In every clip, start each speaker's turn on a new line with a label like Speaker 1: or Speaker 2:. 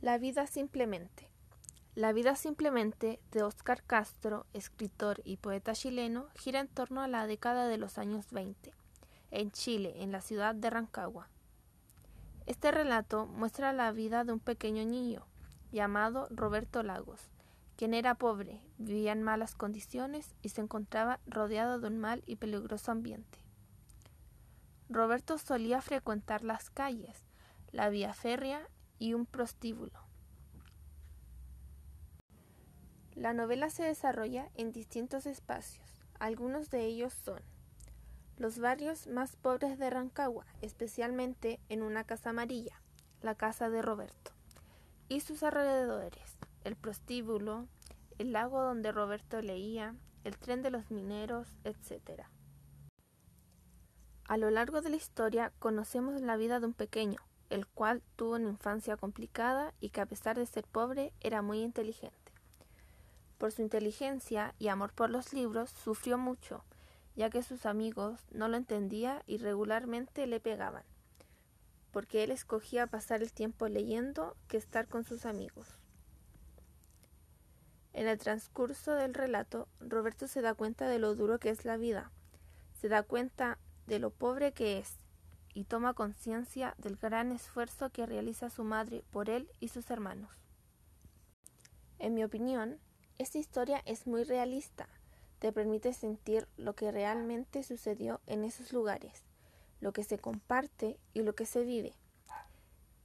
Speaker 1: La vida simplemente. La vida simplemente de Óscar Castro, escritor y poeta chileno, gira en torno a la década de los años 20, en Chile, en la ciudad de Rancagua. Este relato muestra la vida de un pequeño niño, llamado Roberto Lagos, quien era pobre, vivía en malas condiciones y se encontraba rodeado de un mal y peligroso ambiente. Roberto solía frecuentar las calles, la vía férrea y un prostíbulo. La novela se desarrolla en distintos espacios. Algunos de ellos son los barrios más pobres de Rancagua, especialmente en una casa amarilla, la casa de Roberto, y sus alrededores, el prostíbulo, el lago donde Roberto leía, el tren de los mineros, etc. A lo largo de la historia conocemos la vida de un pequeño, el cual tuvo una infancia complicada y que a pesar de ser pobre era muy inteligente. Por su inteligencia y amor por los libros sufrió mucho, ya que sus amigos no lo entendían y regularmente le pegaban, porque él escogía pasar el tiempo leyendo que estar con sus amigos. En el transcurso del relato, Roberto se da cuenta de lo duro que es la vida, se da cuenta de lo pobre que es y toma conciencia del gran esfuerzo que realiza su madre por él y sus hermanos. En mi opinión, esta historia es muy realista, te permite sentir lo que realmente sucedió en esos lugares, lo que se comparte y lo que se vive.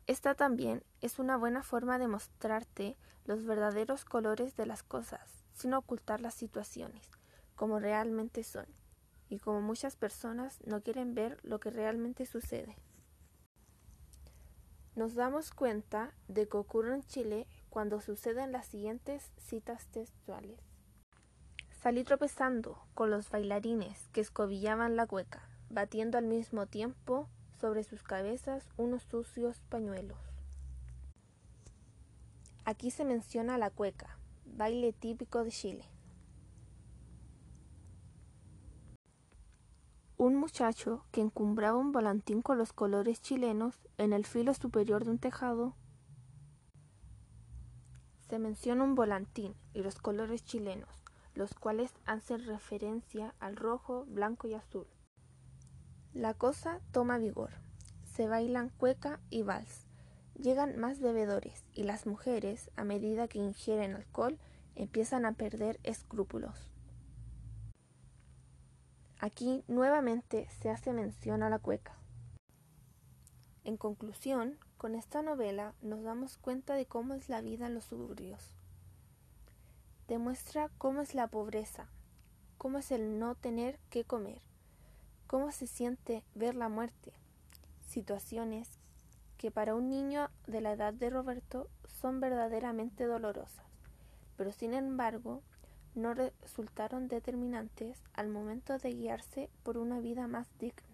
Speaker 1: Esta también es una buena forma de mostrarte los verdaderos colores de las cosas, sin ocultar las situaciones, como realmente son y como muchas personas no quieren ver lo que realmente sucede. Nos damos cuenta de que ocurre en Chile cuando suceden las siguientes citas textuales. Salí tropezando con los bailarines que escobillaban la cueca, batiendo al mismo tiempo sobre sus cabezas unos sucios pañuelos. Aquí se menciona la cueca, baile típico de Chile. Un muchacho que encumbraba un volantín con los colores chilenos en el filo superior de un tejado. Se menciona un volantín y los colores chilenos, los cuales hacen referencia al rojo, blanco y azul. La cosa toma vigor. Se bailan cueca y vals. Llegan más bebedores y las mujeres, a medida que ingieren alcohol, empiezan a perder escrúpulos. Aquí nuevamente se hace mención a la cueca. En conclusión, con esta novela nos damos cuenta de cómo es la vida en los suburbios. Demuestra cómo es la pobreza, cómo es el no tener que comer, cómo se siente ver la muerte, situaciones que para un niño de la edad de Roberto son verdaderamente dolorosas, pero sin embargo no resultaron determinantes al momento de guiarse por una vida más digna.